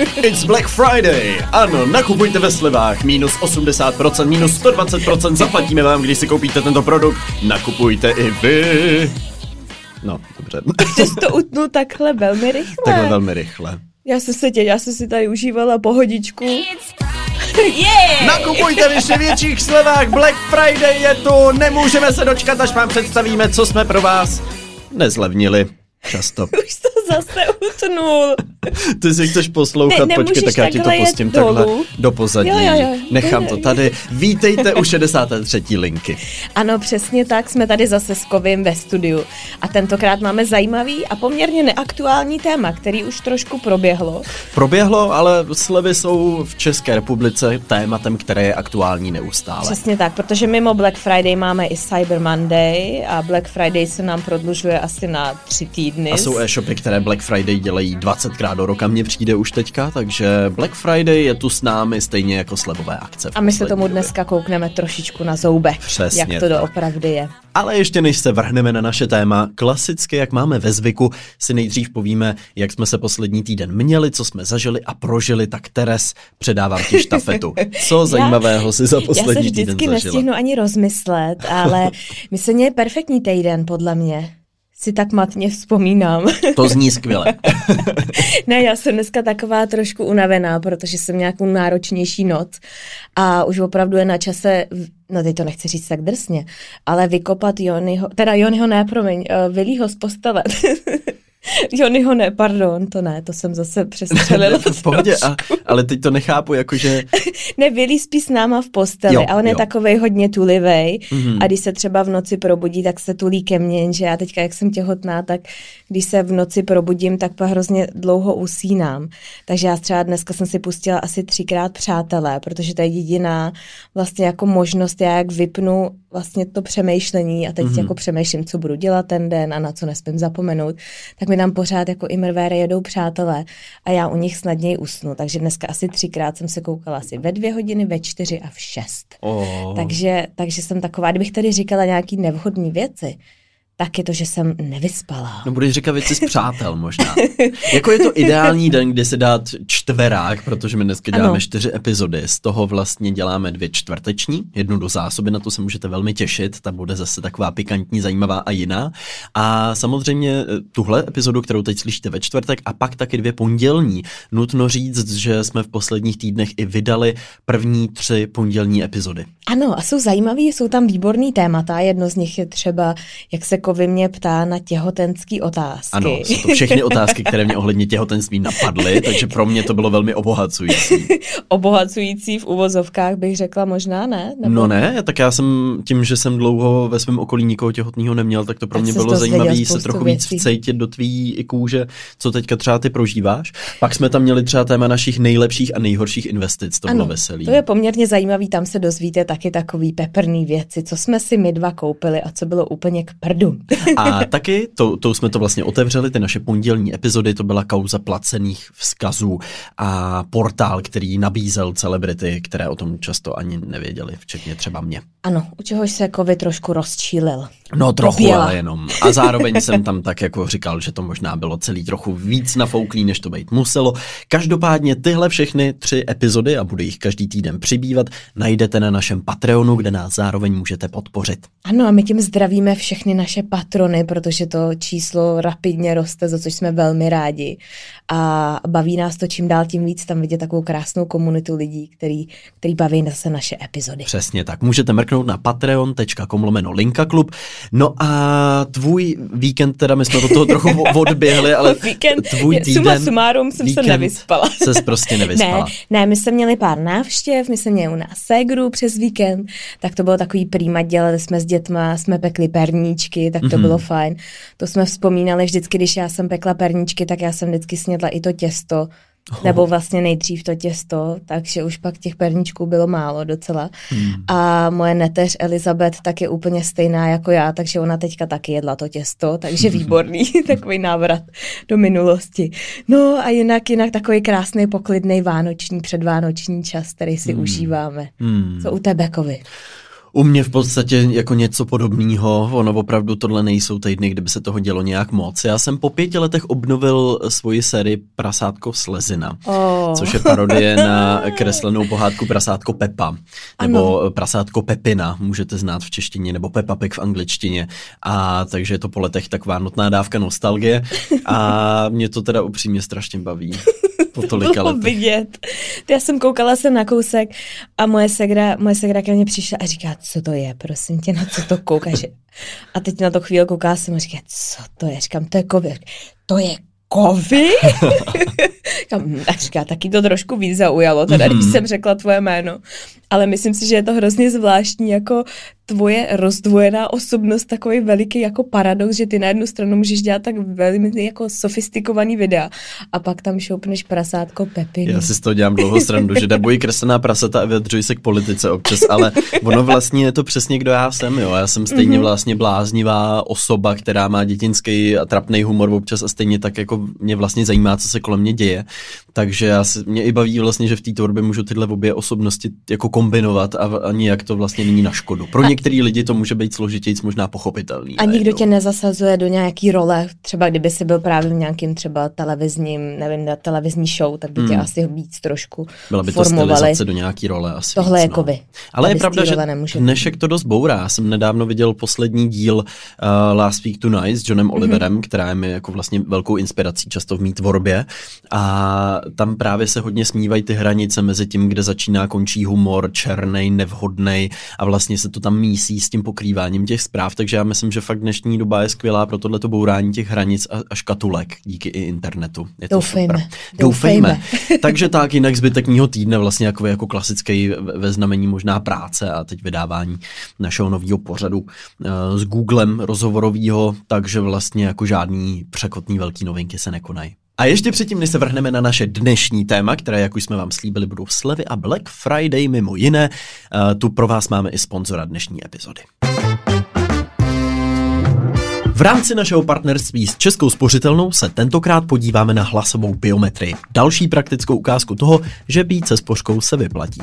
It's Black Friday! Ano, nakupujte ve slevách. Minus 80%, minus 120%, zaplatíme vám, když si koupíte tento produkt. Nakupujte i vy. No, dobře. Jsi to utnul takhle velmi rychle. Takhle velmi rychle. Já jsem se tě, já jsem si tady užívala pohodičku. Yeah! Nakupujte v ještě větších slevách, Black Friday je tu, nemůžeme se dočkat, až vám představíme, co jsme pro vás nezlevnili. Často. Už to zase utnul. Ty si chceš poslouchat, Ne- počkej, tak já ti to takhle pustím takhle dolů. do pozadí. Jo, jo, jo. Nechám to tady. Vítejte u 63. linky. Ano, přesně tak, jsme tady zase s Kovim ve studiu. A tentokrát máme zajímavý a poměrně neaktuální téma, který už trošku proběhlo. Proběhlo, ale slevy jsou v České republice tématem, které je aktuální neustále. Přesně tak, protože mimo Black Friday máme i Cyber Monday a Black Friday se nám prodlužuje asi na tři týdny. A jsou e-shopy, které Black Friday dělají 20krát do roka, mně přijde už teďka, takže Black Friday je tu s námi stejně jako slevové akce. A my se poslední tomu době. dneska koukneme trošičku na zoubech, Přesně jak to tak. doopravdy je. Ale ještě než se vrhneme na naše téma, klasicky, jak máme ve zvyku, si nejdřív povíme, jak jsme se poslední týden měli, co jsme zažili a prožili, tak Teres, předávám ti štafetu. Co zajímavého si za Já se poslední týden vždycky zažila? nestihnu ani rozmyslet, ale my se měli perfektní týden, podle mě. Si tak matně vzpomínám. To zní skvěle. ne, já jsem dneska taková trošku unavená, protože jsem nějakou náročnější noc a už opravdu je na čase, no teď to nechci říct tak drsně, ale vykopat Jonyho, teda Jonyho ne, promiň, uh, Vilího z postele. Jonyho ne, pardon, to ne, to jsem zase přestřelila. v pohodě, a, ale teď to nechápu, jakože Ne, Vilí spí s náma v posteli Jo, a on je jo. takovej hodně tulivej Mhm. a když se třeba v noci probudí, tak se tulí ke mně, jenže já teďka, jak jsem těhotná, tak když se v noci probudím, tak pak hrozně dlouho usínám. Takže já třeba dneska jsem si pustila asi třikrát přátelé, protože to je jediná vlastně jako možnost, já jak vypnu vlastně to přemýšlení a teď Mhm. mm-hmm. jako přemýšlím, co budu dělat ten den a na co nesmím zapomenout, tak mi tam pořád jako i mrvére jedou přátelé a já u nich snadněji usnu. Takže dneska asi třikrát jsem se koukala asi ve dvě hodiny, ve čtyři a v šest. Oh. Takže, takže jsem taková, kdybych tady říkala nějaký nevhodné věci, tak je to, že jsem nevyspala. No budeš říkat věci z přátel možná. jako je to ideální den, kdy se dát čtverák, protože my dneska děláme Ano. čtyři epizody, z toho vlastně děláme dvě čtvrteční, jednu do zásoby, na to se můžete velmi těšit, ta bude zase taková pikantní, zajímavá a jiná. A samozřejmě eh, tuhle epizodu, kterou teď slyšíte ve čtvrtek a pak taky dvě pondělní. Nutno říct, že jsme v posledních týdnech i vydali první tři pondělní epizody. Ano, a jsou zajímavý, jsou tam výborný témata. Jedno z nich je třeba, jak se Kovy mě ptá na těhotenský otázky. Ano, jsou to všechny otázky, které mě ohledně těhotenství napadly, takže pro mě to bylo velmi obohacující. Obohacující v uvozovkách bych řekla možná ne. Nebo... No ne, tak já jsem tím, že jsem dlouho ve svém okolí nikoho těhotného neměl, tak to pro Tak mě bylo zajímavé se trochu víc věcí. vcejtit do tvý i kůže, co teďka třeba ty prožíváš. Pak jsme tam měli třeba téma našich nejlepších a nejhorších investic, to bylo veselý. to je poměrně zajímavý, tam se dozvíte taky takový peprný věci, co jsme si my dva koupili a co bylo úplně k prdu. A taky, to, to jsme to vlastně otevřeli, ty naše pondělní epizody, to byla kauza placených vzkazů a portál, který nabízel celebrity, které o tom často ani nevěděli, včetně třeba mě. ano, u čehož se Kovy trošku rozčílil. No trochu, Popěla. ale jenom. A zároveň jsem tam tak jako říkal, že to možná bylo celý trochu víc nafouklý, než to být muselo. Každopádně tyhle všechny tři epizody, a bude jich každý týden přibývat, najdete na našem Patreonu, kde nás zároveň můžete podpořit. Ano, a my tím zdravíme všechny naše patrony, protože to číslo rapidně roste, za což jsme velmi rádi. A baví nás to čím dál tím víc tam vidět takovou krásnou komunitu lidí, který, který baví zase naše epizody. Přesně tak. Můžete mrknout na patreon.com lomeno Linka Klub. No a tvůj víkend, teda my jsme do toho trochu odběhli, ale víkend, tvůj týden, suma sumárum jsem se nevyspala. Ses prostě nevyspala. Ne, ne, my jsme měli pár návštěv, my jsme měli u nás ségru přes víkend, tak to bylo takový prýma, dělali jsme s dětma, jsme pekli perníčky, tak to Mhm. bylo fajn. To jsme vzpomínali vždycky, když já jsem pekla perníčky, tak já jsem vždycky snědla i to těsto, nebo vlastně nejdřív to těsto, takže už pak těch perníčků bylo málo docela. Hmm. A moje neteř Elizabeth tak je úplně stejná jako já, takže ona teďka taky jedla to těsto, takže výborný, takový návrat do minulosti. No a jinak, jinak takový krásný, poklidný vánoční, předvánoční čas, který si Hmm. užíváme. Hmm. Co u tebe, Kovy? U mě v podstatě jako něco podobného, ono opravdu tohle nejsou týdny, kdyby se toho dělo nějak moc. Já jsem po pěti letech obnovil svoji sérii Prasátko Slezina, oh. což je parodie na kreslenou pohádku Prasátko Pepa, nebo ano. Prasátko Pepina, můžete znát v češtině, nebo Peppa Pig v angličtině. A takže je to po letech taková notná dávka nostalgie a mě to teda upřímně strašně baví. Po tolika letech. vidět. Já jsem koukala se na kousek a moje segra, moje segra ke mně přišla a říká, co to je, prosím tě, na co to koukáš? A teď na to chvíli kouká jsem a říká, co to je? Říkám, to je kovy. To je kovy? a říká, taky to trošku víc zaujalo, teda, mm-hmm. když mhm. jsem řekla tvoje jméno. Ale myslím si, že je to hrozně zvláštní, jako tvoje rozdvojená osobnost takový veliký jako paradox, že ty na jednu stranu můžeš dělat tak velmi jako sofistikovaný videa a pak tam šoupneš prasátko Pepiny. Já si z toho dělám dlouho srandu, že dabují kreslená prasata a vyjadřuji se k politice občas, ale ono vlastně je to přesně kdo já jsem, jo. Já jsem stejně mm-hmm. vlastně bláznivá osoba, která má dětinský a trapný humor občas a stejně tak jako mě vlastně zajímá, co se kolem mě děje. Takže já si, mě i baví vlastně, že v té tvorbě můžu tyhle obě osobnosti jako kombinovat a, a nijak to vlastně není na škodu. Pro ně některý lidi to může být složitěji možná pochopitelný. A nikdo tě nezasazuje do nějaký role, třeba kdyby si byl právě v nějakým třeba televizním, nevím, na televizní show, tak by tě hmm. asi víc trošku Byla by to stylizace do nějaký role asi Tohle víc, je jako by. Ale je pravda, že dnešek to dost bourá. Já jsem nedávno viděl poslední díl uh, Last Week Tonight s Johnem mhm. Oliverem, mm-hmm. která je mi jako vlastně velkou inspirací často v mý tvorbě. A tam právě se hodně smívají ty hranice mezi tím, kde začíná, končí humor, černý, nevhodný a vlastně se to tam mí mísí s tím pokrýváním těch zpráv, takže já myslím, že fakt dnešní doba je skvělá pro tohleto bourání těch hranic a, a škatulek díky i internetu. Je to Doufejme. Super. Doufejme. Doufejme. takže tak, jinak zbytek mýho týdne vlastně jako, jako klasický ve znamení možná práce a teď vydávání našeho nového pořadu uh, s Googlem rozhovorového, takže vlastně jako žádný překotný velký novinky se nekonají. A ještě předtím, než se vrhneme na naše dnešní téma, které, jak už jsme vám slíbili, budou slevy a Black Friday mimo jiné, uh, tu pro vás máme i sponzora dnešní epizody. V rámci našeho partnerství s Českou spořitelnou se tentokrát podíváme na hlasovou biometrii. Další praktickou ukázku toho, že být se spořkou se vyplatí.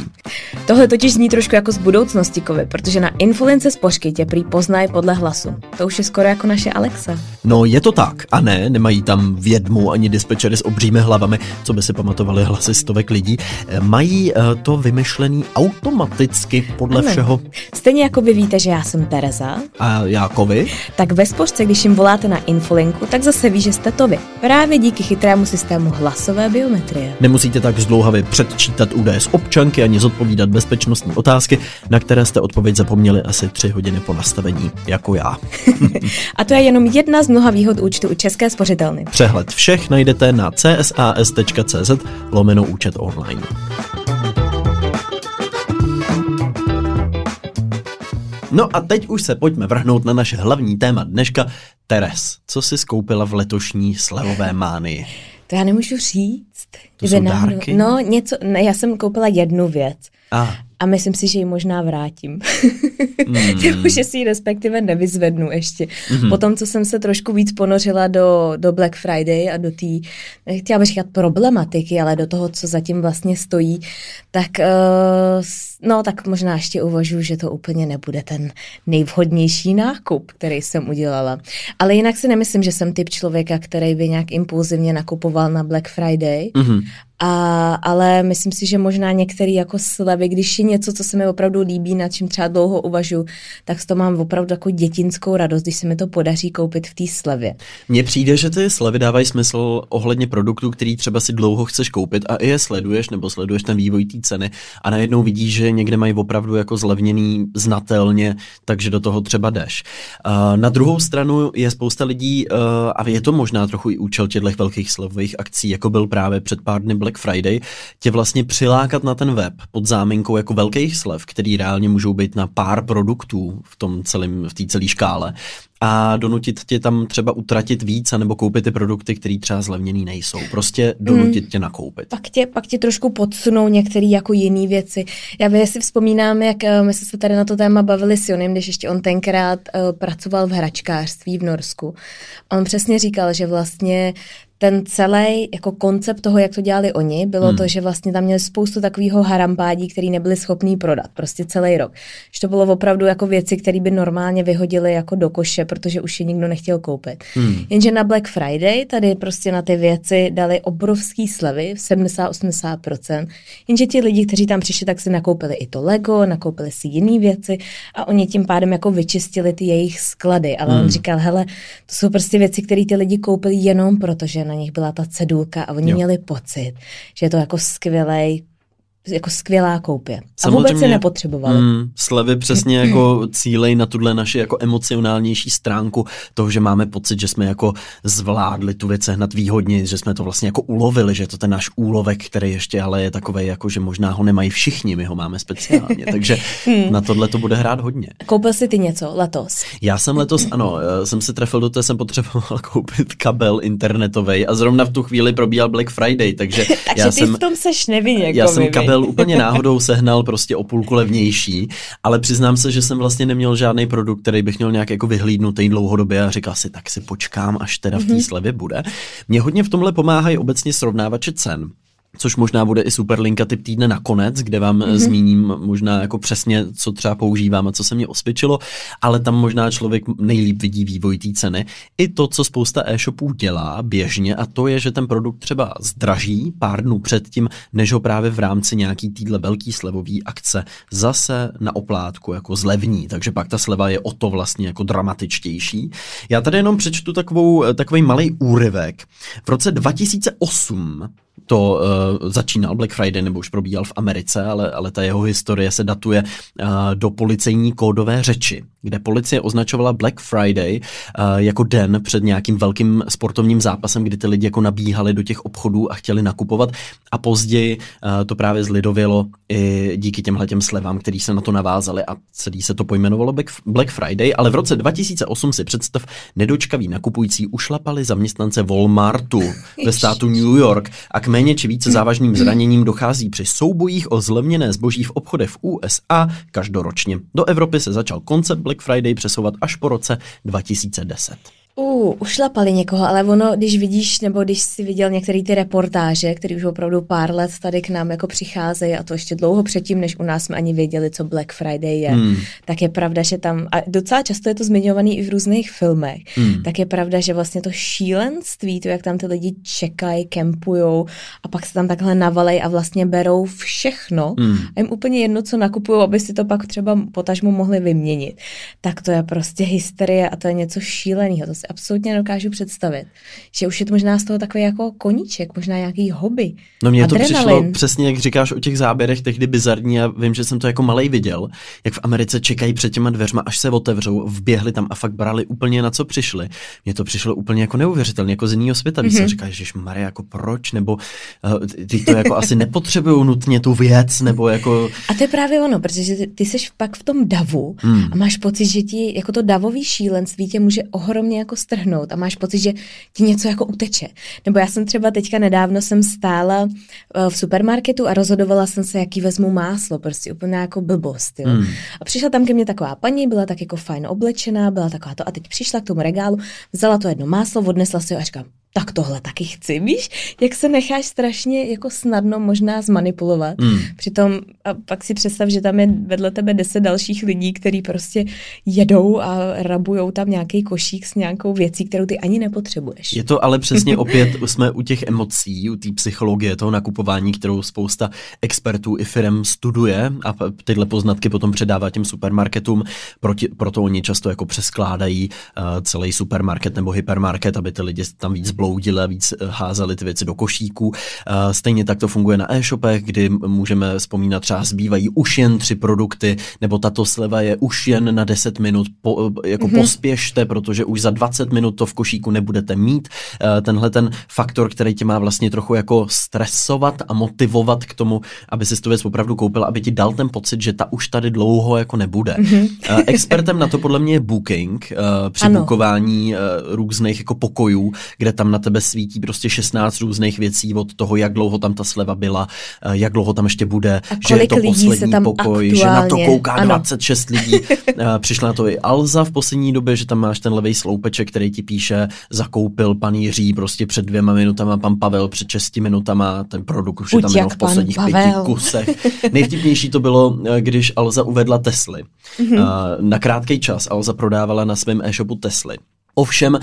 Tohle totiž zní trošku jako z budoucnosti, Kovy, protože na influence spořky tě prý poznají podle hlasu. To už je skoro jako naše Alexa. No je to tak. A ne, nemají tam vědmu ani dispečery s obřími hlavami, co by si pamatovali hlasy stovek lidí. Mají uh, to vymyšlený automaticky podle ano. všeho. Stejně jako vy víte, že já jsem Tereza. A já Kovy. Tak ve spořce když jim voláte na infolinku, tak zase ví, že jste to vy. Právě díky chytrému systému hlasové biometrie. Nemusíte tak zdlouhavě předčítat údaje z občanky ani zodpovídat bezpečnostní otázky, na které jste odpověď zapomněli asi tři hodiny po nastavení, jako já. A to je jenom jedna z mnoha výhod účtu u České spořitelny. Přehled všech najdete na csas.cz lomeno účet online. No a teď už se pojďme vrhnout na naše hlavní téma dneška. Teres, co jsi skoupila v letošní slevové mánii? To já nemůžu říct. To jsou dárky? No, něco, ne, já jsem koupila jednu věc. A. A myslím si, že ji možná vrátím. Mm. Nebo že si ji respektive nevyzvednu ještě. Mm. Po tom, co jsem se trošku víc ponořila do, do Black Friday a do té, chtěla bych říkat problematiky, ale do toho, co zatím vlastně stojí, tak uh, no tak možná ještě uvažuji, že to úplně nebude ten nejvhodnější nákup, který jsem udělala. Ale jinak si nemyslím, že jsem typ člověka, který by nějak impulzivně nakupoval na Black Friday. Mm. A, ale myslím si, že možná některé jako slevy, když je něco, co se mi opravdu líbí, nad čím třeba dlouho uvažuji, tak to mám opravdu jako dětinskou radost, když se mi to podaří koupit v té slevě. Mně přijde, že ty slevy dávají smysl ohledně produktů, který třeba si dlouho chceš koupit a i je sleduješ nebo sleduješ ten vývoj té ceny a najednou vidíš, že někde mají opravdu jako zlevněný znatelně, takže do toho třeba jdeš. Na druhou stranu je spousta lidí, a je to možná trochu i účel těchto velkých slevových akcí, jako byl právě před pár dny Black Friday, tě vlastně přilákat na ten web pod záminkou jako velkých slev, který reálně můžou být na pár produktů v tom celém, v té celé škále a donutit tě tam třeba utratit víc nebo koupit ty produkty, které třeba zlevněný nejsou. Prostě donutit mm. tě nakoupit. Pak tě, pak tě trošku podsunou některé jako jiné věci. Já si vzpomínám, jak uh, my jsme se tady na to téma bavili s Jonem, když ještě on tenkrát uh, pracoval v hračkářství v Norsku. On přesně říkal, že vlastně ten celý jako koncept toho, jak to dělali oni, bylo hmm. to, že vlastně tam měli spoustu takového harampádí, který nebyli schopní prodat, prostě celý rok. Že to bylo opravdu jako věci, které by normálně vyhodili jako do koše, protože už je nikdo nechtěl koupit. Hmm. Jenže na Black Friday tady prostě na ty věci dali obrovský slevy, 70-80%, jenže ti lidi, kteří tam přišli, tak si nakoupili i to Lego, nakoupili si jiné věci a oni tím pádem jako vyčistili ty jejich sklady. Ale hmm. on říkal, hele, to jsou prostě věci, které ty lidi koupili jenom proto, že na nich byla ta cedulka a oni jo. měli pocit, že je to jako skvělý jako skvělá koupě. A vůbec se nepotřebovali. Mm, slevy přesně jako cílej na tuhle naši jako emocionálnější stránku toho, že máme pocit, že jsme jako zvládli tu věc hned výhodně, že jsme to vlastně jako ulovili, že to ten náš úlovek, který ještě ale je takový, jako že možná ho nemají všichni, my ho máme speciálně, takže hmm. na tohle to bude hrát hodně. Koupil jsi ty něco letos? Já jsem letos, ano, jsem se trefil do té, jsem potřeboval koupit kabel internetový a zrovna v tu chvíli probíhal Black Friday, takže, takže já ty jsem, v tom seš nevinně. Já jsem kabel byl úplně náhodou sehnal prostě o půlku levnější, ale přiznám se, že jsem vlastně neměl žádný produkt, který bych měl nějak jako vyhlídnutý dlouhodobě a říkal si, tak si počkám, až teda v té mhm. slevě bude. Mě hodně v tomhle pomáhají obecně srovnávače cen což možná bude i super linka typ týdne nakonec, kde vám mm-hmm. zmíním možná jako přesně, co třeba používám a co se mě osvědčilo, ale tam možná člověk nejlíp vidí vývoj té ceny. I to, co spousta e-shopů dělá běžně a to je, že ten produkt třeba zdraží pár dnů předtím, než ho právě v rámci nějaký týdle velký slevový akce zase na oplátku jako zlevní, takže pak ta sleva je o to vlastně jako dramatičtější. Já tady jenom přečtu takovou, takový malý úryvek. V roce 2008 to uh, začínal Black Friday, nebo už probíhal v Americe, ale, ale ta jeho historie se datuje uh, do policejní kódové řeči, kde policie označovala Black Friday uh, jako den před nějakým velkým sportovním zápasem, kdy ty lidi jako nabíhali do těch obchodů a chtěli nakupovat a později uh, to právě zlidovělo i díky těmhle těm slevám, který se na to navázali a celý se to pojmenovalo Black Friday, ale v roce 2008 si představ nedočkaví nakupující ušlapali zaměstnance Walmartu ve státu New York a k méně či více závažným zraněním dochází při soubojích o zlevněné zboží v obchodech v USA každoročně. Do Evropy se začal koncept Black Friday přesouvat až po roce 2010. Uh, ušlapali někoho, ale ono, když vidíš, nebo když si viděl některé ty reportáže, které už opravdu pár let tady k nám jako přicházejí a to ještě dlouho předtím, než u nás jsme ani věděli, co Black Friday je, hmm. tak je pravda, že tam, a docela často je to zmiňovaný i v různých filmech, hmm. tak je pravda, že vlastně to šílenství, to, jak tam ty lidi čekají, kempujou a pak se tam takhle navalej a vlastně berou všechno hmm. a jim úplně jedno, co nakupují, aby si to pak třeba potažmu mohli vyměnit. Tak to je prostě hysterie a to je něco šíleného. To si absolutně nedokážu představit. Že už je to možná z toho takový jako koníček, možná nějaký hobby. No mně to přišlo přesně, jak říkáš o těch záběrech, tehdy bizarní a vím, že jsem to jako malej viděl, jak v Americe čekají před těma dveřma, až se otevřou, vběhli tam a fakt brali úplně na co přišli. Mně to přišlo úplně jako neuvěřitelně, jako z jiného světa, když mm-hmm. se říká, že Maria, jako proč, nebo uh, ty to jako asi nepotřebují nutně tu věc, nebo jako... A to je právě ono, protože ty, ty jsi pak v tom davu hmm. a máš pocit, že ti jako to davový šílenství tě může ohromně jako strhnout a máš pocit, že ti něco jako uteče. Nebo já jsem třeba teďka nedávno jsem stála eh, v supermarketu a rozhodovala jsem se, jaký vezmu máslo, prostě úplně jako blbost. Jo. Hmm. A přišla tam ke mně taková paní, byla tak jako fajn oblečená, byla taková to a teď přišla k tomu regálu, vzala to jedno máslo, odnesla si ho a říkám, tak tohle taky chci, víš, jak se necháš strašně jako snadno možná zmanipulovat. Mm. Přitom a pak si představ, že tam je vedle tebe deset dalších lidí, kteří prostě jedou a rabujou tam nějaký košík s nějakou věcí, kterou ty ani nepotřebuješ. Je to ale přesně opět, jsme u těch emocí, u té psychologie, toho nakupování, kterou spousta expertů i firm studuje a tyhle poznatky potom předává těm supermarketům, proti, proto oni často jako přeskládají uh, celý supermarket nebo hypermarket, aby ty lidi tam víc bloudili a víc eh, házeli ty věci do košíků. Eh, stejně tak to funguje na e-shopech, kdy můžeme vzpomínat třeba zbývají už jen tři produkty, nebo tato sleva je už jen na 10 minut, po, eh, jako mm-hmm. pospěšte, protože už za 20 minut to v košíku nebudete mít. Tenhle ten faktor, který tě má vlastně trochu jako stresovat a motivovat k tomu, aby si tu věc opravdu koupil, aby ti dal ten pocit, že ta už tady dlouho jako nebude. Mm-hmm. Expertem na to podle mě je Booking, při ano. bukování různých jako pokojů, kde tam tam na tebe svítí prostě 16 různých věcí od toho, jak dlouho tam ta sleva byla, eh, jak dlouho tam ještě bude, že je to poslední pokoj, aktuálně, že na to kouká ano. 26 lidí. Eh, přišla na to i Alza v poslední době, že tam máš ten levý sloupeček, který ti píše, zakoupil pan Jiří prostě před dvěma minutama, pan Pavel před 6 minutama, ten produkt už je tam jenom v posledních pěti kusech. Nejvtipnější to bylo, eh, když Alza uvedla Tesly. Mm-hmm. Na krátký čas Alza prodávala na svém e-shopu Tesly. Ovšem uh,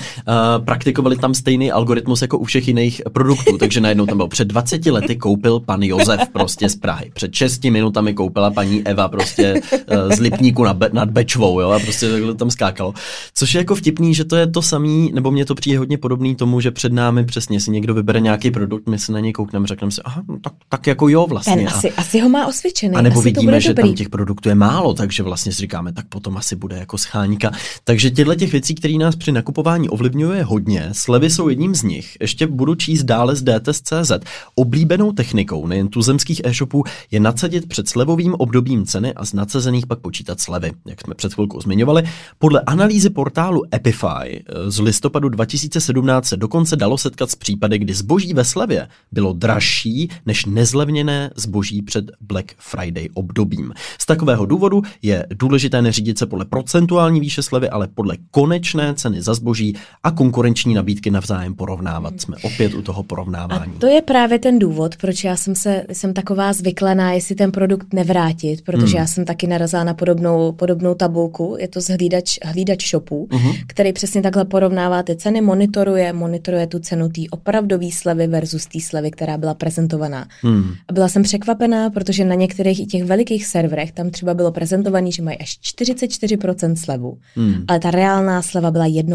praktikovali tam stejný algoritmus jako u všech jiných produktů, takže najednou tam bylo před 20 lety koupil pan Josef prostě z Prahy. Před 6 minutami koupila paní Eva prostě uh, z Lipníku nad, Be- nad Bečvou jo, a prostě takhle tam skákalo. Což je jako vtipný, že to je to samý, nebo mě to přijde hodně podobný tomu, že před námi přesně si někdo vybere nějaký produkt, my se na něj koukneme, řekneme si, aha, no tak, tak jako jo vlastně. Ten asi, a, asi ho má osvědčený. A nebo asi vidíme, že dobrý. tam těch produktů je málo, takže vlastně si říkáme, tak potom asi bude jako scháníka. Takže těchto těch věcí, které nás při nakupování ovlivňuje hodně, slevy jsou jedním z nich. Ještě budu číst dále z DTS.cz. Oblíbenou technikou nejen tuzemských e-shopů je nadsadit před slevovým obdobím ceny a z nadsazených pak počítat slevy, jak jsme před chvilkou zmiňovali. Podle analýzy portálu Epify eh, z listopadu 2017 se dokonce dalo setkat s případy, kdy zboží ve slevě bylo dražší než nezlevněné zboží před Black Friday obdobím. Z takového důvodu je důležité neřídit se podle procentuální výše slevy, ale podle konečné ceny za zboží a konkurenční nabídky navzájem porovnávat. Jsme opět u toho porovnávání. A to je právě ten důvod, proč já jsem se jsem taková zvyklená, jestli ten produkt nevrátit, protože hmm. já jsem taky narazila na podobnou, podobnou tabulku, je to z hlídač, hlídač shopů, hmm. který přesně takhle porovnává ty ceny, monitoruje, monitoruje tu cenu té opravdové slevy versus té slevy, která byla prezentovaná. Hmm. A byla jsem překvapená, protože na některých i těch velikých serverech tam třeba bylo prezentovaný, že mají až 44% slevu, hmm. ale ta reálná sleva byla 1%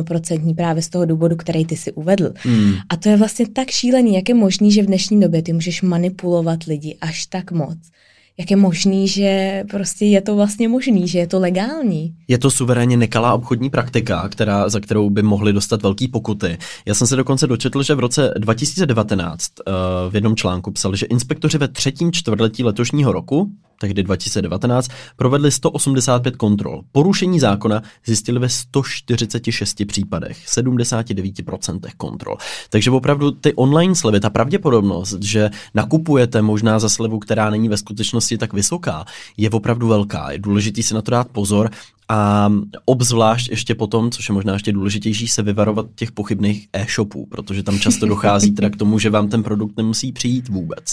relevantní právě z toho důvodu, který ty si uvedl. Mm. A to je vlastně tak šílený, jak je možný, že v dnešní době ty můžeš manipulovat lidi až tak moc. Jak je možný, že prostě je to vlastně možný, že je to legální? Je to suverénně nekalá obchodní praktika, která, za kterou by mohli dostat velký pokuty. Já jsem se dokonce dočetl, že v roce 2019 uh, eh, v jednom článku psal, že inspektoři ve třetím čtvrtletí letošního roku, tehdy 2019, provedli 185 kontrol. Porušení zákona zjistili ve 146 případech, 79% kontrol. Takže opravdu ty online slevy, ta pravděpodobnost, že nakupujete možná za slevu, která není ve skutečnosti tak vysoká, je opravdu velká. Je důležité si na to dát pozor a obzvlášť ještě potom, což je možná ještě důležitější, se vyvarovat těch pochybných e-shopů, protože tam často dochází teda k tomu, že vám ten produkt nemusí přijít vůbec.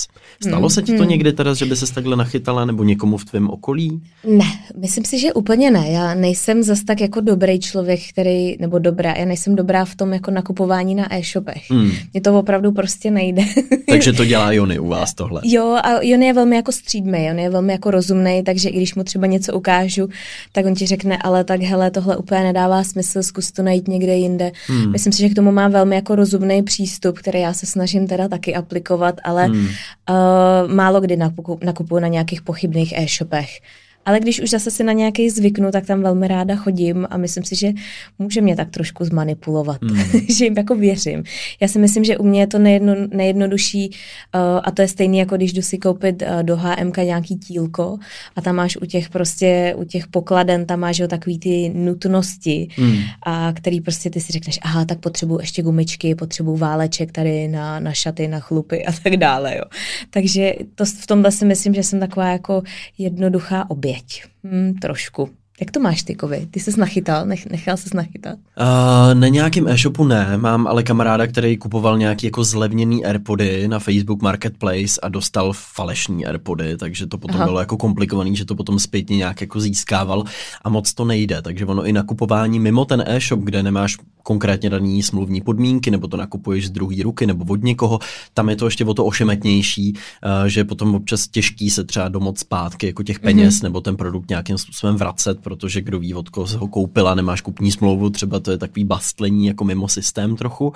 Stalo hmm. se ti to hmm. někdy teda, že by se takhle nachytala nebo někomu v tvém okolí? Ne, myslím si, že úplně ne. Já nejsem zas tak jako dobrý člověk, který, nebo dobrá, já nejsem dobrá v tom jako nakupování na e-shopech. Hmm. Mně to opravdu prostě nejde. takže to dělá Jony u vás tohle. Jo, a Jony je velmi jako střídmý, on je velmi jako rozumný, takže i když mu třeba něco ukážu, tak on ti řekne, řekne, ale tak hele, tohle úplně nedává smysl, zkus to najít někde jinde. Hmm. Myslím si, že k tomu má velmi jako rozumný přístup, který já se snažím teda taky aplikovat, ale hmm. uh, málo kdy nakupuju na nějakých pochybných e-shopech. Ale když už zase si na nějaký zvyknu, tak tam velmi ráda chodím a myslím si, že může mě tak trošku zmanipulovat, mm. že jim jako věřím. Já si myslím, že u mě je to nejedno, nejjednodušší uh, a to je stejný, jako když jdu si koupit uh, do HMK nějaký tílko a tam máš u těch prostě, u těch pokladen, tam máš jo takový ty nutnosti, mm. a který prostě ty si řekneš, aha, tak potřebuji ještě gumičky, potřebuji váleček tady na, na šaty, na chlupy a tak dále, jo. Takže to, v tomhle si myslím, že jsem taková jako jednoduchá obě oběť. Hmm, trošku. Jak to máš ty, Kovy? Ty se nachytal? Nech, nechal se nachytat? Uh, na nějakém e-shopu ne, mám ale kamaráda, který kupoval nějaký jako zlevněný Airpody na Facebook Marketplace a dostal falešní Airpody, takže to potom Aha. bylo jako komplikovaný, že to potom zpětně nějak jako získával a moc to nejde, takže ono i nakupování mimo ten e-shop, kde nemáš konkrétně daný smluvní podmínky, nebo to nakupuješ z druhé ruky, nebo od někoho, tam je to ještě o to ošemetnější, uh, že je potom občas těžký se třeba domoc zpátky jako těch peněz, mm-hmm. nebo ten produkt nějakým způsobem vracet, protože kdo ví, od koho se ho koupila, nemáš kupní smlouvu, třeba to je takový bastlení jako mimo systém trochu. Uh,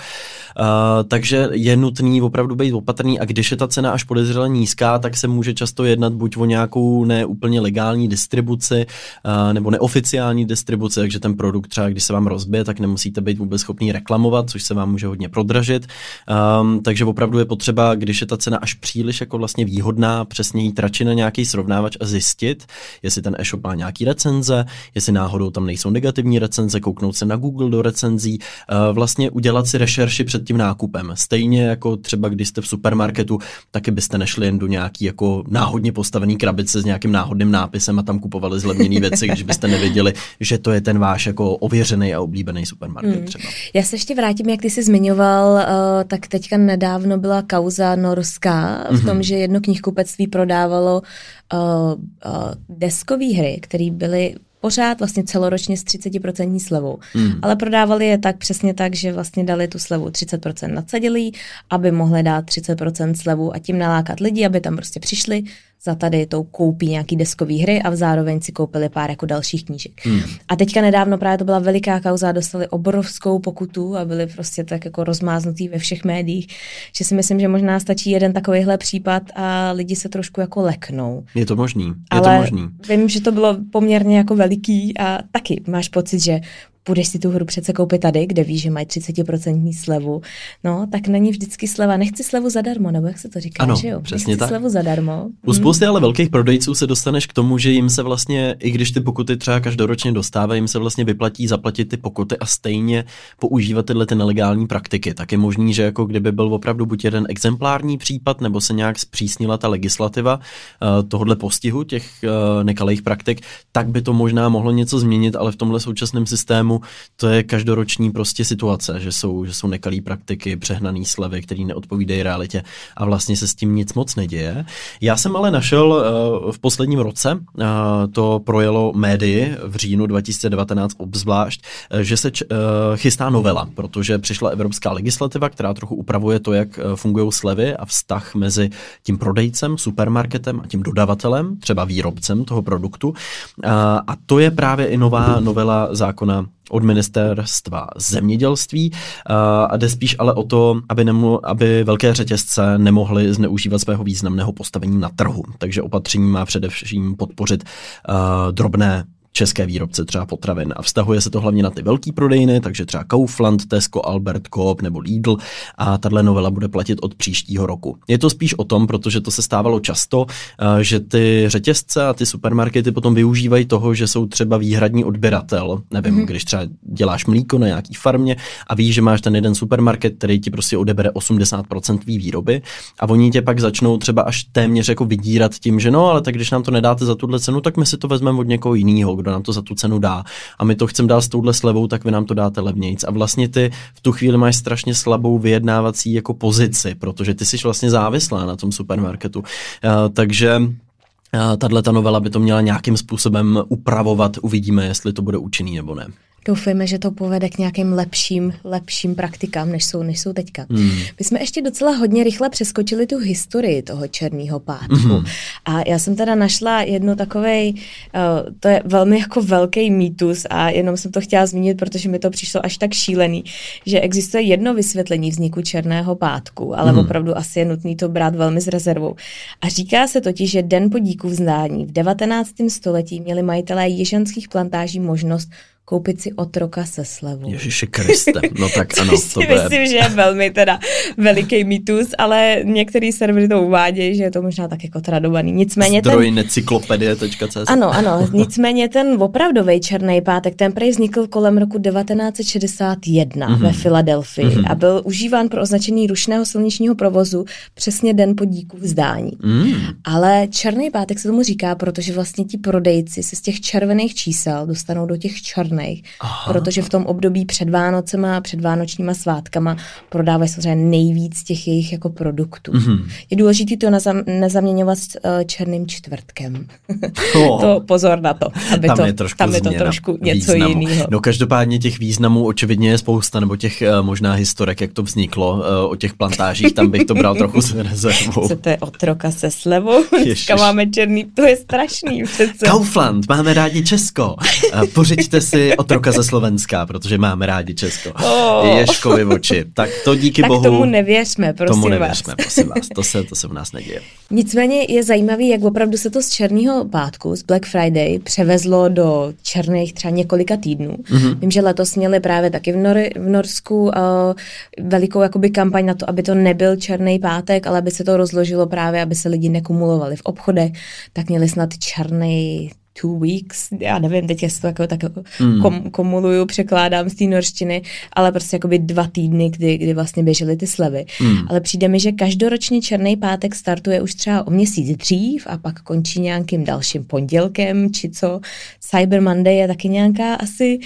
takže je nutný opravdu být opatrný a když je ta cena až podezřele nízká, tak se může často jednat buď o nějakou neúplně legální distribuci uh, nebo neoficiální distribuci, takže ten produkt třeba, když se vám rozbije, tak nemusíte být vůbec schopný reklamovat, což se vám může hodně prodražit. Um, takže opravdu je potřeba, když je ta cena až příliš jako vlastně výhodná, přesně jít radši na nějaký srovnávač a zjistit, jestli ten e-shop má nějaký recenze, recenze, jestli náhodou tam nejsou negativní recenze, kouknout se na Google do recenzí, uh, vlastně udělat si rešerši před tím nákupem. Stejně jako třeba když jste v supermarketu, taky byste nešli jen do nějaký jako náhodně postavený krabice s nějakým náhodným nápisem a tam kupovali zlevněné věci, když byste nevěděli, že to je ten váš jako ověřený a oblíbený supermarket hmm. třeba. Já se ještě vrátím, jak ty jsi zmiňoval, uh, tak teďka nedávno byla kauza norská v tom, mm-hmm. že jedno knihkupectví prodávalo uh, uh, deskové hry, které byly pořád vlastně celoročně s 30% slevou. Mm. Ale prodávali je tak přesně tak, že vlastně dali tu slevu 30% nadsadili, aby mohli dát 30% slevu a tím nalákat lidi, aby tam prostě přišli, za tady tou koupí nějaký deskový hry a v zároveň si koupili pár jako dalších knížek. Hmm. A teďka nedávno právě to byla veliká kauza, dostali obrovskou pokutu a byli prostě tak jako rozmáznutý ve všech médiích, že si myslím, že možná stačí jeden takovýhle případ a lidi se trošku jako leknou. Je to možný, je Ale to možný. vím, že to bylo poměrně jako veliký a taky máš pocit, že půjdeš si tu hru přece koupit tady, kde víš, že mají 30% slevu, no, tak není vždycky sleva. Nechci slevu zadarmo, nebo jak se to říká, ano, že jo? přesně Nechci tak. slevu zadarmo. U spousty ale velkých prodejců se dostaneš k tomu, že jim se vlastně, i když ty pokuty třeba každoročně dostávají, jim se vlastně vyplatí zaplatit ty pokuty a stejně používat tyhle ty nelegální praktiky. Tak je možný, že jako kdyby byl opravdu buď jeden exemplární případ, nebo se nějak zpřísnila ta legislativa uh, tohohle postihu těch uh, nekalých praktik, tak by to možná mohlo něco změnit, ale v tomhle současném systému to je každoroční prostě situace, že jsou, že jsou nekalý praktiky, přehnaný slevy, které neodpovídají realitě a vlastně se s tím nic moc neděje. Já jsem ale našel uh, v posledním roce, uh, to projelo médii v říjnu 2019 obzvlášť, uh, že se chystá novela, protože přišla evropská legislativa, která trochu upravuje to, jak fungují slevy a vztah mezi tím prodejcem, supermarketem a tím dodavatelem, třeba výrobcem toho produktu. A to je právě i nová novela zákona od ministerstva zemědělství a jde spíš ale o to, aby, nemu, aby velké řetězce nemohly zneužívat svého významného postavení na trhu. Takže opatření má především podpořit uh, drobné české výrobce třeba potravin. A vztahuje se to hlavně na ty velký prodejny, takže třeba Kaufland, Tesco, Albert, Coop nebo Lidl a tahle novela bude platit od příštího roku. Je to spíš o tom, protože to se stávalo často, eh, že ty řetězce a ty supermarkety potom využívají toho, že jsou třeba výhradní odběratel. Nevím, mm-hmm. když třeba děláš mlíko na nějaký farmě a víš, že máš ten jeden supermarket, který ti prostě odebere 80% tvý výroby a oni tě pak začnou třeba až téměř jako vydírat tím, že no, ale tak když nám to nedáte za tuhle cenu, tak my si to vezmeme od někoho jiného, kdo nám to za tu cenu dá. A my to chceme dát s touhle slevou, tak vy nám to dáte levnějc. A vlastně ty v tu chvíli máš strašně slabou vyjednávací jako pozici, protože ty jsi vlastně závislá na tom supermarketu. Uh, takže Tahle ta novela by to měla nějakým způsobem upravovat, uvidíme, jestli to bude účinný nebo ne. Doufejme, že to povede k nějakým lepším, lepším praktikám, než jsou, než jsou teďka. Hmm. My jsme ještě docela hodně rychle přeskočili tu historii toho černého pátku. Hmm. A já jsem teda našla jednu takovej, uh, to je velmi jako velký mýtus a jenom jsem to chtěla zmínit, protože mi to přišlo až tak šílený, že existuje jedno vysvětlení vzniku černého pátku, ale hmm. opravdu asi je nutný to brát velmi s rezervou. A říká se totiž, že Den podíku vzdání v 19. století měli majitelé jižanských plantáží možnost koupit si otroka se slevou. Ježiši Kriste, no tak ano. to si bude... myslím, že je velmi teda veliký mýtus, ale některý servery to uvádějí, že je to možná tak jako tradovaný. Nicméně Zdroj ten... necyklopedie.cz Ano, ano, nicméně ten opravdový černý pátek, ten prej vznikl kolem roku 1961 mm-hmm. ve Filadelfii mm-hmm. a byl užíván pro označení rušného silničního provozu přesně den podíku vzdání. Mm. Ale černý pátek se tomu říká, protože vlastně ti prodejci se z těch červených čísel dostanou do těch černých Aha. protože v tom období před Vánocema a před Vánočníma svátkama prodávají samozřejmě nejvíc těch jejich jako produktů. Mm-hmm. Je důležité to nezam, nezaměňovat s uh, černým čtvrtkem. Oh. to pozor na to, aby tam to, je trošku tam je to trošku něco jiného. No každopádně těch významů očividně je spousta, nebo těch uh, možná historek, jak to vzniklo uh, o těch plantážích, tam bych to bral trochu s rezervou. Co to je otroka se slevou? Dneska máme černý, to je strašný přece. Kaufland, máme rádi Česko. Uh, pořiďte si otroka ze Slovenska, protože máme rádi Česko. Oh. Ješkovi oči. Tak to díky tak bohu. tomu nevěřme, prosím tomu nevěřme, vás. prosím vás. To se, to se u nás neděje. Nicméně je zajímavý, jak opravdu se to z černého pátku, z Black Friday, převezlo do černých třeba několika týdnů. Mm-hmm. Vím, že letos měli právě taky v, Nor- v Norsku uh, velikou jakoby kampaň na to, aby to nebyl černý pátek, ale aby se to rozložilo právě, aby se lidi nekumulovali v obchodech, tak měli snad černý two weeks, já nevím, teď jestli to jako, tak hmm. kom, komuluju, překládám z té norštiny, ale prostě jakoby dva týdny, kdy, kdy vlastně běžely ty slevy. Hmm. Ale přijde mi, že každoročně Černý pátek startuje už třeba o měsíc dřív a pak končí nějakým dalším pondělkem, či co. Cyber Monday je taky nějaká asi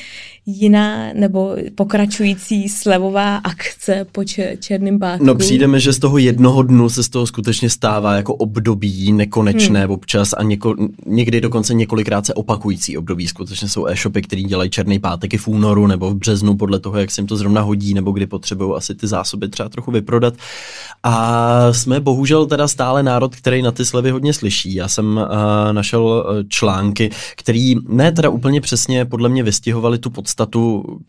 jiná nebo pokračující slevová akce po černém pátku. No přijde mi, že z toho jednoho dnu se z toho skutečně stává jako období nekonečné hmm. občas a něko, někdy dokonce několikrát se opakující období. Skutečně jsou e-shopy, které dělají černý pátek i v únoru nebo v březnu podle toho, jak se jim to zrovna hodí nebo kdy potřebují asi ty zásoby třeba trochu vyprodat. A jsme bohužel teda stále národ, který na ty slevy hodně slyší. Já jsem uh, našel eh, články, který ne teda úplně přesně podle mě vystihovali tu podstatu, podstatu,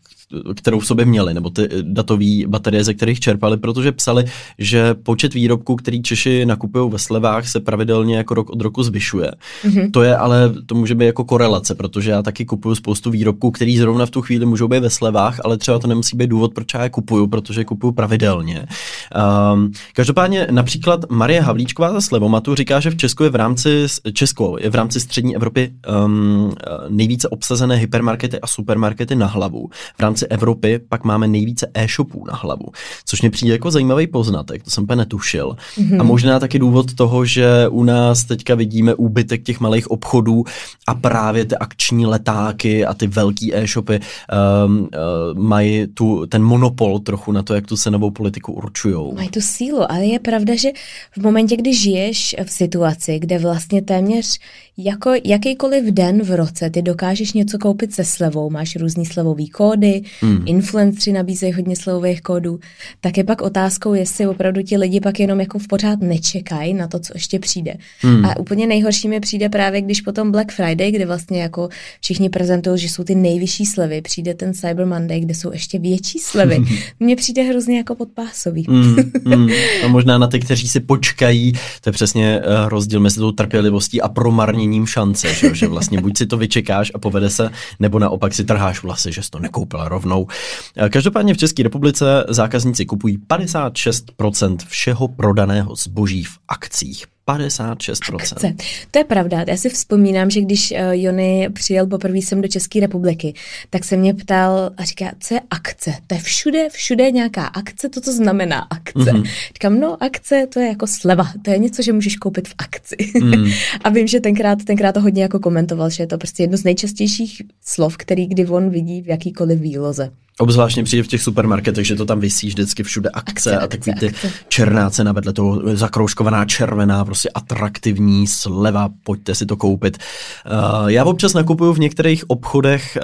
kterou v sobě měli, nebo ty datové baterie, ze kterých čerpali, protože psali, že počet výrobků, který Češi nakupují ve slevách, se pravidelně jako rok od roku zvyšuje. Mm-hmm. To je ale, to může být jako korelace, protože já taky kupuju spoustu výrobků, který zrovna v tu chvíli můžou být ve slevách, ale třeba to nemusí být důvod, proč já je kupuju, protože je kupuju pravidelně. Um, každopádně například Marie Havlíčková za Slevomatu říká, že v Česku je v rámci, Česko je v rámci střední Evropy um, nejvíce obsazené hypermarkety a supermarkety na hlavu. V rámci rámci Evropy pak máme nejvíce e-shopů na hlavu, což mě přijde jako zajímavý poznatek, to jsem úplně netušil. Mm-hmm. A možná taky důvod toho, že u nás teďka vidíme úbytek těch malých obchodů a právě ty akční letáky a ty velký e-shopy um, uh, mají tu, ten monopol trochu na to, jak tu cenovou politiku určují. Mají tu sílu, ale je pravda, že v momentě, kdy žiješ v situaci, kde vlastně téměř jako jakýkoliv den v roce ty dokážeš něco koupit se slevou, máš různý slevový kódy, hmm. influenceri nabízejí hodně slevových kódů, tak je pak otázkou, jestli opravdu ti lidi pak jenom jako v pořád nečekají na to, co ještě přijde. Hmm. A úplně nejhorší mi přijde právě, když potom Black Friday, kde vlastně jako všichni prezentují, že jsou ty nejvyšší slevy, přijde ten Cyber Monday, kde jsou ještě větší slevy. Mně přijde hrozně jako podpásový. Hmm. Hmm. A možná na ty, kteří si počkají, to je přesně uh, rozdíl mezi tou trpělivostí a promarněním šance, že, že vlastně buď si to vyčekáš a povede se, nebo naopak si trháš vlasy, že jsi to nekoupila rovnou. Eh, každopádně v České republice zákazníci kupují 56% všeho prodaného zboží v akcích. 56%. Akce. To je pravda. Já si vzpomínám, že když uh, Jony přijel poprvé sem do České republiky, tak se mě ptal a říká, co je akce? To je všude, všude nějaká akce, to, co znamená akce. Mm-hmm. Říkám, no akce, to je jako sleva, to je něco, že můžeš koupit v akci. Mm. a vím, že tenkrát, tenkrát to hodně jako komentoval, že je to prostě jedno z nejčastějších slov, který kdy on vidí v jakýkoliv výloze. Obzvláštně přijde v těch supermarketech, že to tam vysí vždycky všude akce, akce a takový ty akce. černá cena vedle toho zakroužkovaná červená, prostě atraktivní sleva, pojďte si to koupit. Uh, já občas nakupuju v některých obchodech,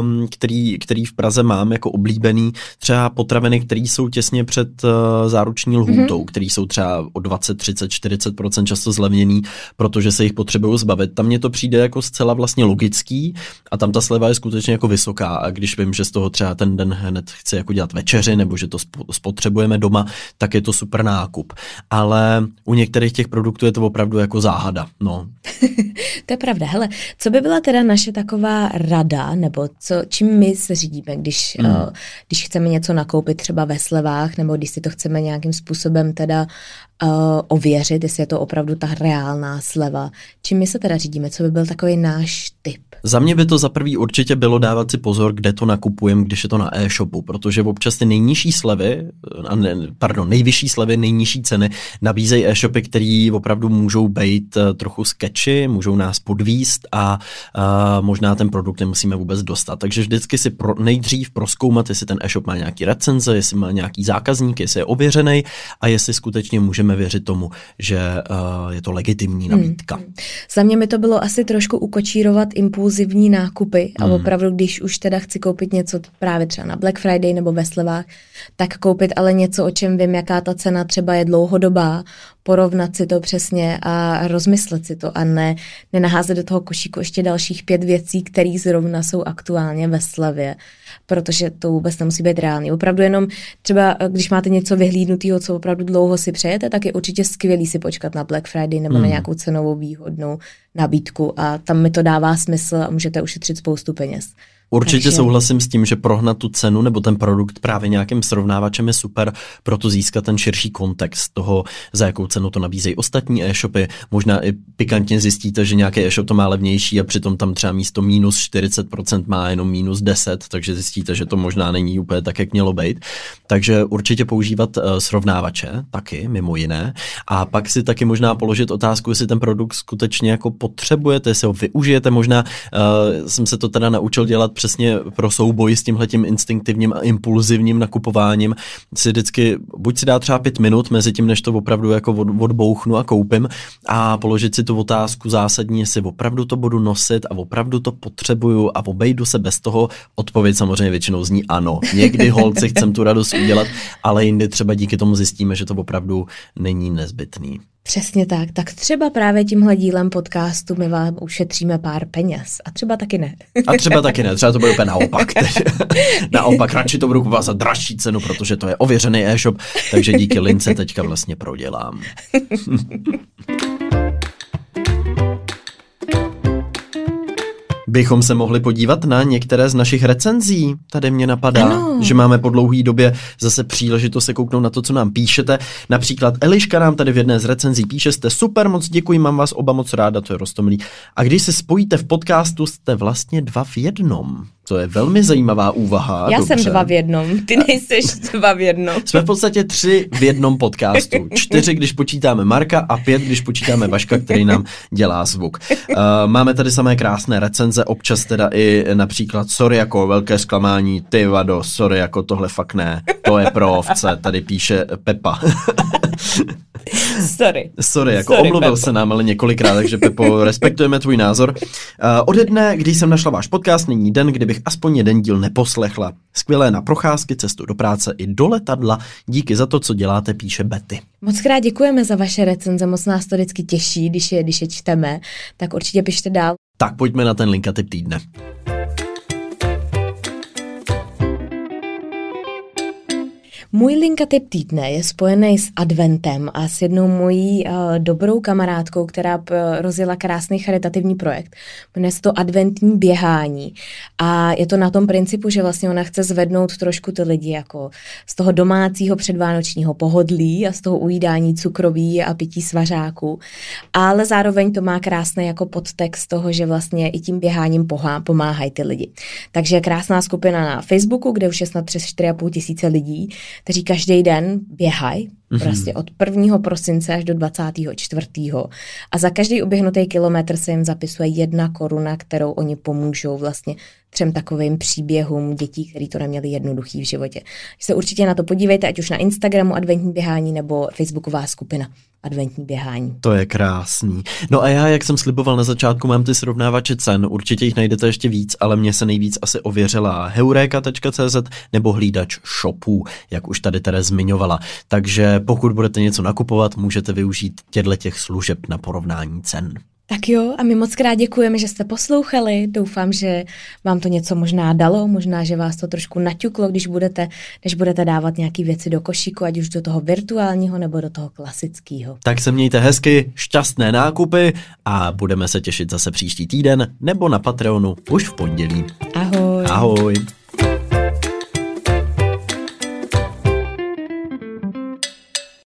um, který, který v Praze mám jako oblíbený, třeba potraviny, které jsou těsně před uh, záruční lhůtou, mm-hmm. které jsou třeba o 20, 30, 40 často zlevněný, protože se jich potřebují zbavit. Tam mně to přijde jako zcela vlastně logický a tam ta sleva je skutečně jako vysoká a když vím, že z toho třeba ten den hned chci jako dělat večeři nebo že to spotřebujeme doma, tak je to super nákup. Ale u některých těch produktů je to opravdu jako záhada. No. to je pravda. Hele, co by byla teda naše taková rada, nebo co, čím my se řídíme, když, hmm. uh, když chceme něco nakoupit třeba ve slevách, nebo když si to chceme nějakým způsobem teda uh, ověřit, jestli je to opravdu ta reálná sleva. Čím my se teda řídíme? Co by byl takový náš tip? Za mě by to za prvý určitě bylo dávat si pozor, kde to nakupujeme, když je to na e-shopu, protože občas ty nejnižší slevy, ne, pardon, nejvyšší slevy, nejnižší ceny nabízejí e-shopy, které opravdu můžou být uh, trochu sketchy, můžou nás podvíst a uh, možná ten produkt nemusíme vůbec dostat. Takže vždycky si pro, nejdřív proskoumat, jestli ten e-shop má nějaký recenze, jestli má nějaký zákazník, jestli je ověřený a jestli skutečně můžeme věřit tomu, že uh, je to legitimní nabídka. Hmm. Za mě mi to bylo asi trošku ukočírovat impulzivní nákupy a hmm. opravdu, když už teda chci koupit něco právě třeba na Black Friday nebo ve slevách, tak koupit ale něco, o čem vím, jaká ta cena třeba je dlouhodobá, porovnat si to přesně a rozmyslet si to a ne nenaházet do toho košíku ještě dalších pět věcí, které zrovna jsou aktuálně ve slevě, protože to vůbec nemusí být reálný. Opravdu jenom třeba, když máte něco vyhlídnutého, co opravdu dlouho si přejete, tak je určitě skvělý si počkat na Black Friday nebo hmm. na nějakou cenovou výhodnou nabídku a tam mi to dává smysl a můžete ušetřit spoustu peněz. Určitě Takže... souhlasím s tím, že prohnat tu cenu nebo ten produkt právě nějakým srovnávačem je super, proto získat ten širší kontext toho, za jakou cenu to nabízejí ostatní e-shopy. Možná i pikantně zjistíte, že nějaký e-shop to má levnější a přitom tam třeba místo minus 40% má jenom minus 10, takže zjistíte, že to možná není úplně tak, jak mělo být. Takže určitě používat uh, srovnávače taky, mimo jiné. A pak si taky možná položit otázku, jestli ten produkt skutečně jako potřebujete, jestli ho využijete. Možná uh, jsem se to teda naučil dělat přesně pro souboj s tímhletím instinktivním a impulzivním nakupováním. Si vždycky buď si dá třeba pět minut mezi tím, než to opravdu jako od, odbouchnu a koupím a položit si tu otázku zásadní, jestli opravdu to budu nosit a opravdu to potřebuju a obejdu se bez toho. Odpověď samozřejmě většinou zní ano. Někdy holci chcem tu radost udělat, ale jindy třeba díky tomu zjistíme, že to opravdu není nezbytný. Přesně tak. Tak třeba právě tímhle dílem podcastu my vám ušetříme pár peněz. A třeba taky ne. A třeba taky ne. Třeba to bude úplně naopak. naopak, radši to budu kupovat za dražší cenu, protože to je ověřený e-shop, takže díky lince teďka vlastně prodělám. bychom se mohli podívat na některé z našich recenzí. Tady mě napadá, ano. že máme po dlouhé době zase příležitost se kouknout na to, co nám píšete. Například Eliška nám tady v jedné z recenzí píše, jste super, moc děkuji, mám vás oba moc ráda, to je rostomilý. A když se spojíte v podcastu, jste vlastně dva v jednom. To je velmi zajímavá úvaha. Já dobře. jsem dva v jednom, ty nejseš dva v jednom. Jsme v podstatě tři v jednom podcastu. Čtyři, když počítáme Marka a pět, když počítáme Vaška, který nám dělá zvuk. Uh, máme tady samé krásné recenze, občas teda i například sorry jako velké zklamání, ty vado, sorry jako tohle fakt ne, to je pro ovce, tady píše Pepa. Sorry. Sorry, jako Sorry, omluvil Pepo. se nám ale několikrát, takže Pepo, respektujeme tvůj názor. Uh, ode dne, kdy jsem našla váš podcast, není den, kdybych aspoň jeden díl neposlechla. Skvělé na procházky, cestu do práce i do letadla. Díky za to, co děláte, píše Betty. Moc krát děkujeme za vaše recenze, moc nás to vždycky těší, když je, když je čteme, tak určitě pište dál. Tak pojďme na ten linka typ týdne. Můj linka typ týdne je spojený s adventem a s jednou mojí uh, dobrou kamarádkou, která p- rozjela krásný charitativní projekt. Jmenuje se to adventní běhání a je to na tom principu, že vlastně ona chce zvednout trošku ty lidi jako z toho domácího předvánočního pohodlí a z toho ujídání cukroví a pití svařáků, ale zároveň to má krásný jako podtext toho, že vlastně i tím běháním pomáhají ty lidi. Takže krásná skupina na Facebooku, kde už je snad přes 4,5 tisíce lidí, kteří každý den běhají, mm-hmm. prostě od 1. prosince až do 24. A za každý uběhnutý kilometr se jim zapisuje jedna koruna, kterou oni pomůžou vlastně třem takovým příběhům dětí, který to neměli jednoduchý v životě. Se určitě na to podívejte, ať už na Instagramu adventní běhání nebo Facebooková skupina adventní běhání. To je krásný. No a já, jak jsem sliboval na začátku, mám ty srovnávače cen, určitě jich najdete ještě víc, ale mě se nejvíc asi ověřila heureka.cz nebo hlídač shopů, jak už tady teda zmiňovala. Takže pokud budete něco nakupovat, můžete využít těchto těch služeb na porovnání cen. Tak jo, a my moc krát děkujeme, že jste poslouchali. Doufám, že vám to něco možná dalo, možná, že vás to trošku naťuklo, když budete, než budete dávat nějaké věci do košíku, ať už do toho virtuálního nebo do toho klasického. Tak se mějte hezky, šťastné nákupy a budeme se těšit zase příští týden nebo na Patreonu už v pondělí. Ahoj. Ahoj.